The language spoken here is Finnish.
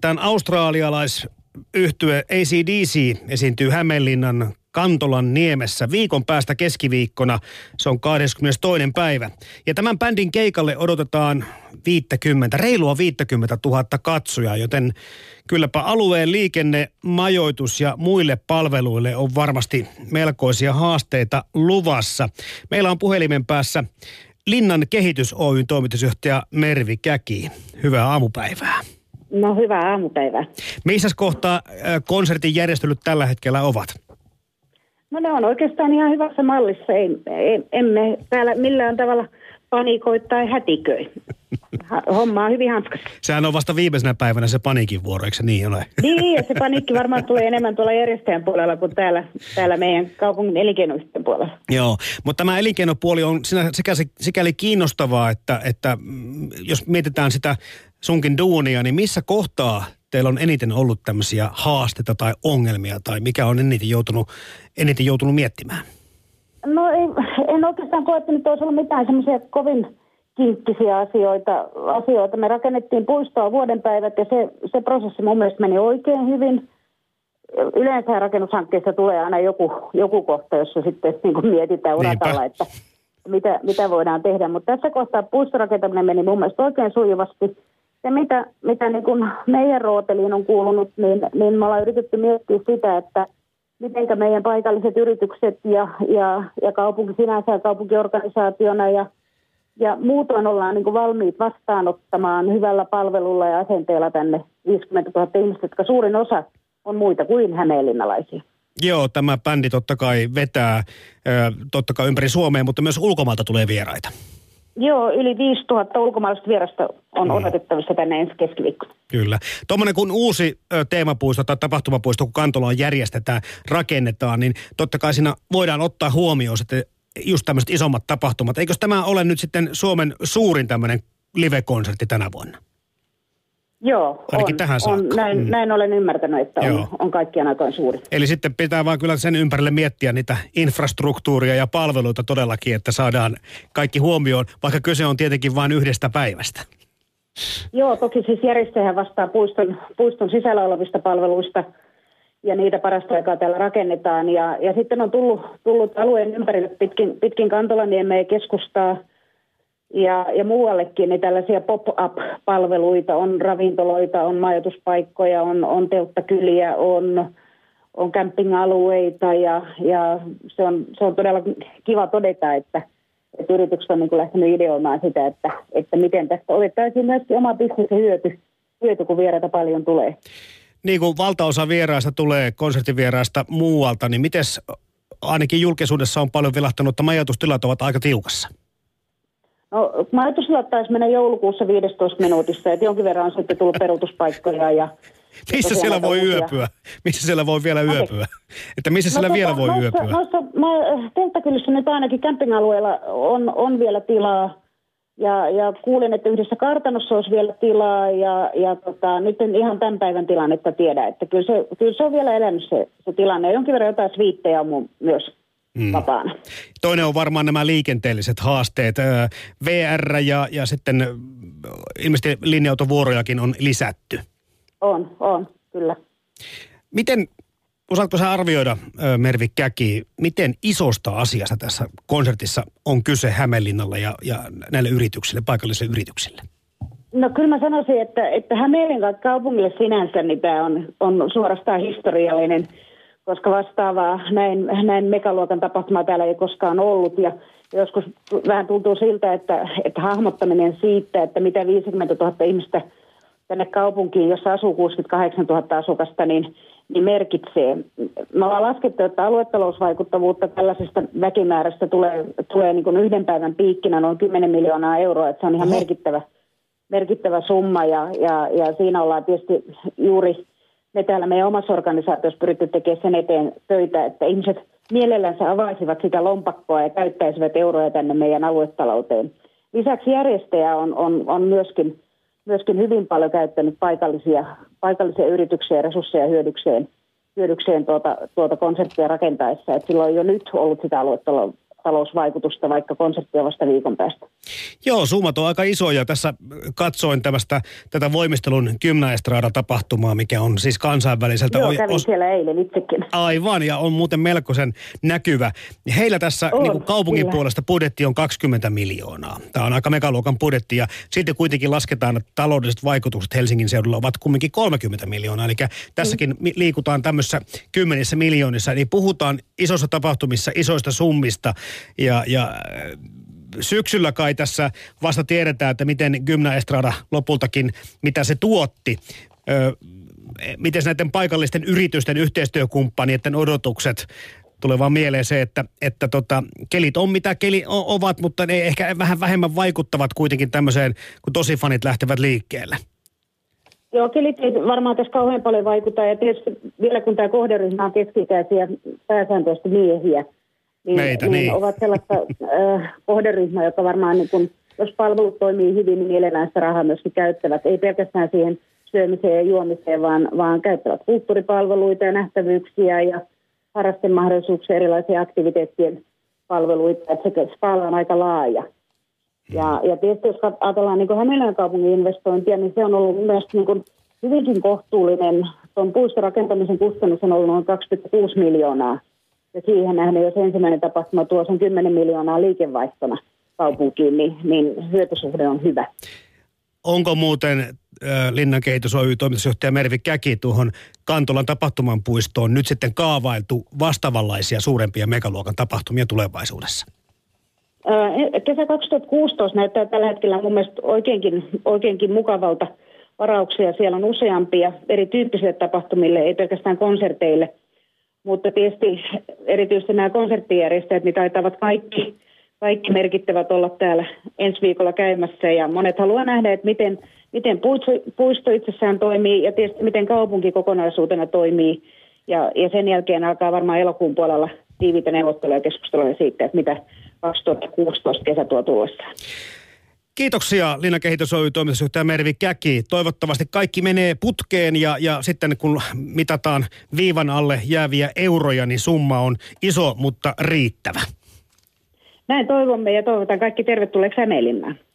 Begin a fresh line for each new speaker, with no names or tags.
Tämän australialais yhtye ACDC esiintyy Hämeenlinnan Kantolan niemessä viikon päästä keskiviikkona. Se on 22. päivä. Ja tämän bändin keikalle odotetaan 50, reilua 50 000 katsojaa, joten kylläpä alueen liikenne, majoitus ja muille palveluille on varmasti melkoisia haasteita luvassa. Meillä on puhelimen päässä Linnan kehitys Oyn toimitusjohtaja Mervi Käki. Hyvää aamupäivää.
No hyvää aamupäivää.
Missä kohtaa konsertin järjestelyt tällä hetkellä ovat?
No ne on oikeastaan ihan hyvässä mallissa. Ei, ei, emme täällä millään tavalla panikoi tai hätiköi. Homma on hyvin hanskas.
Sehän on vasta viimeisenä päivänä se paniikin vuoro, eikö se niin ole?
Niin, ja se paniikki varmaan tulee enemmän tuolla järjestäjän puolella kuin täällä, täällä meidän kaupungin elinkeinoisten puolella.
Joo, mutta tämä elinkeinopuoli on sikäli, sikäli kiinnostavaa, että, että mm, jos mietitään sitä sunkin duunia, niin missä kohtaa teillä on eniten ollut tämmöisiä haasteita tai ongelmia, tai mikä on eniten joutunut, eniten joutunut miettimään?
No ei, en oikeastaan koe, että nyt olisi ollut mitään semmoisia kovin kinkkisiä asioita, asioita. Me rakennettiin puistoa vuodenpäivät ja se, se prosessi mun mielestä meni oikein hyvin. Yleensä rakennushankkeessa tulee aina joku, joku kohta, jossa sitten niin kuin mietitään urakalla, että mitä, mitä voidaan tehdä. Mutta tässä kohtaa puistorakentaminen meni mun mielestä oikein sujuvasti se, mitä, mitä niin kuin meidän rooteliin on kuulunut, niin, niin me ollaan yritetty miettiä sitä, että miten meidän paikalliset yritykset ja, ja, ja kaupunki sinänsä ja kaupunkiorganisaationa ja, ja muutoin ollaan niin valmiit vastaanottamaan hyvällä palvelulla ja asenteella tänne 50 000 ihmistä, jotka suurin osa on muita kuin hämeenlinnalaisia.
Joo, tämä bändi totta kai vetää totta kai ympäri Suomea, mutta myös ulkomailta tulee vieraita.
Joo, yli 5000 ulkomaalaista vierasta on mm. odotettavissa tänne ensi keskiviikkona.
Kyllä. Tuommoinen kun uusi teemapuisto tai tapahtumapuisto, kun Kantolaan järjestetään, rakennetaan, niin totta kai siinä voidaan ottaa huomioon sitten just tämmöiset isommat tapahtumat. Eikö tämä ole nyt sitten Suomen suurin tämmöinen live-konsertti tänä vuonna?
Joo,
Ainakin
on,
tähän saakka.
on näin, mm. näin olen ymmärtänyt, että on, on kaikkien aikojen suuri.
Eli sitten pitää vaan kyllä sen ympärille miettiä niitä infrastruktuuria ja palveluita todellakin, että saadaan kaikki huomioon, vaikka kyse on tietenkin vain yhdestä päivästä.
Joo, toki siis järjestäjä vastaa puiston, puiston sisällä olevista palveluista ja niitä parasta aikaa täällä rakennetaan. Ja, ja sitten on tullut, tullut alueen ympärille pitkin, pitkin Kantolaniemeä keskustaa – ja, ja muuallekin niin tällaisia pop-up-palveluita, on ravintoloita, on majoituspaikkoja, on, on telttakyliä, on, on camping-alueita ja, ja se, on, se on todella kiva todeta, että, että yritykset on niin kuin lähtenyt ideoimaan sitä, että, että miten tästä otettaisiin myöskin oma bisnes hyöty, hyöty, kun vieraita paljon tulee.
Niin kuin valtaosa vieraista tulee konserttivieraista muualta, niin miten ainakin julkisuudessa on paljon vilahtanut, että majoitustilat ovat aika tiukassa?
No, majoituslat taisi mennä joulukuussa 15 minuutissa, että jonkin verran on sitten tullut peruutuspaikkoja ja
missä siellä voi uusia. yöpyä? Missä siellä voi vielä yöpyä? Että missä no, siellä tota, vielä voi
noissa,
yöpyä?
Noissa, telttakylissä nyt ainakin campingalueella on, on vielä tilaa. Ja, ja kuulin, että yhdessä kartanossa olisi vielä tilaa ja, ja tota, nyt en ihan tämän päivän tilannetta tiedä. Että kyllä se, kyllä se on vielä elänyt se, se tilanne. Jonkin verran jotain sviittejä on myös mm. vapaana.
Toinen on varmaan nämä liikenteelliset haasteet. VR ja, ja sitten ilmeisesti linja-autovuorojakin on lisätty.
On, on, kyllä.
Miten, osaatko sä arvioida, Mervi Käki, miten isosta asiasta tässä konsertissa on kyse Hämeenlinnalla ja, ja näille yrityksille, paikallisille yrityksille?
No kyllä mä sanoisin, että, että Hämeenlinnan kaupungille sinänsä niin tämä on, on suorastaan historiallinen – koska vastaavaa näin, näin megaluokan tapahtumaa täällä ei koskaan ollut. Ja joskus vähän tuntuu siltä, että, että hahmottaminen siitä, että mitä 50 000 ihmistä tänne kaupunkiin, jossa asuu 68 000 asukasta, niin, niin merkitsee. Me ollaan laskettu, että aluetalousvaikuttavuutta tällaisesta väkimäärästä tulee, tulee niin kuin yhden päivän piikkinä noin 10 miljoonaa euroa, että se on ihan merkittävä, merkittävä summa ja, ja, ja siinä ollaan tietysti juuri me täällä meidän omassa organisaatiossa pyritty tekemään sen eteen töitä, että ihmiset mielellänsä avaisivat sitä lompakkoa ja käyttäisivät euroja tänne meidän aluetalouteen. Lisäksi järjestäjä on, on, on myöskin, myöskin hyvin paljon käyttänyt paikallisia, paikallisia yrityksiä ja resursseja hyödykseen, hyödykseen tuota, tuota konseptia rakentaessa. Et sillä on jo nyt ollut sitä talousvaikutusta, vaikka konsertti on vasta viikon päästä.
Joo, summat on aika isoja. Tässä katsoin tämästä, tätä voimistelun Gymnaestrada-tapahtumaa, mikä on siis kansainväliseltä.
Joo, kävin os... siellä eilen itsekin.
Aivan, ja on muuten melkoisen näkyvä. Heillä tässä on, niin kuin kaupungin kyllä. puolesta budjetti on 20 miljoonaa. Tämä on aika megaluokan budjetti, ja sitten kuitenkin lasketaan, että taloudelliset vaikutukset Helsingin seudulla ovat kumminkin 30 miljoonaa. Eli tässäkin mm. liikutaan tämmöisissä kymmenissä miljoonissa. Eli puhutaan isossa tapahtumissa isoista summista, ja, ja syksyllä kai tässä vasta tiedetään, että miten Gymna Estrada lopultakin, mitä se tuotti. Ö, miten näiden paikallisten yritysten yhteistyökumppanien odotukset tulee vaan mieleen se, että, että tota, kelit on mitä keli ovat, mutta ne ehkä vähän vähemmän vaikuttavat kuitenkin tämmöiseen, kun tosi fanit lähtevät liikkeelle.
Joo, kelit ei varmaan tässä kauhean paljon vaikuta ja tietysti vielä kun tämä kohderyhmä on keskikäisiä pääsääntöisesti miehiä, niin,
Meitä,
niin,
niin.
ovat sellaista äh, kohderyhmää, joka varmaan niin kun, jos palvelut toimii hyvin, niin mielellään sitä rahaa myöskin käyttävät. Ei pelkästään siihen syömiseen ja juomiseen, vaan, vaan käyttävät kulttuuripalveluita ja nähtävyyksiä ja harrastemahdollisuuksia, erilaisia aktiviteettien palveluita. Että se skaala on aika laaja. Ja, ja tietysti jos ajatellaan niin Hämeenlinnan kaupungin investointia, niin se on ollut myös niin kuin hyvinkin kohtuullinen. Tuon puiston rakentamisen kustannus on ollut noin 2,6 miljoonaa ja siihen nähden, jos ensimmäinen tapahtuma tuo sen 10 miljoonaa liikevaihtona kaupunkiin, niin, niin hyötysuhde on hyvä.
Onko muuten äh, Linnan kehitys Oy toimitusjohtaja Mervi Käki tuohon Kantolan tapahtuman puistoon nyt sitten kaavailtu vastaavanlaisia suurempia megaluokan tapahtumia tulevaisuudessa?
Kesä 2016 näyttää tällä hetkellä mun mielestä oikeinkin, oikeinkin mukavalta varauksia. Siellä on useampia erityyppisille tapahtumille, ei pelkästään konserteille – mutta tietysti erityisesti nämä konserttijärjestäjät, niin taitavat kaikki, kaikki merkittävät olla täällä ensi viikolla käymässä. Ja monet haluaa nähdä, että miten, miten puisto itsessään toimii ja tietysti miten kaupunki kokonaisuutena toimii. Ja, ja sen jälkeen alkaa varmaan elokuun puolella tiiviitä neuvotteluja ja keskustelua siitä, että mitä 2016 kesä tuo tullessaan.
Kiitoksia Linna Kehitys Oy toimitusjohtaja Mervi Käki. Toivottavasti kaikki menee putkeen ja, ja sitten kun mitataan viivan alle jääviä euroja, niin summa on iso, mutta riittävä.
Näin toivomme ja toivotan kaikki tervetulleeksi Hämeenlinnaan.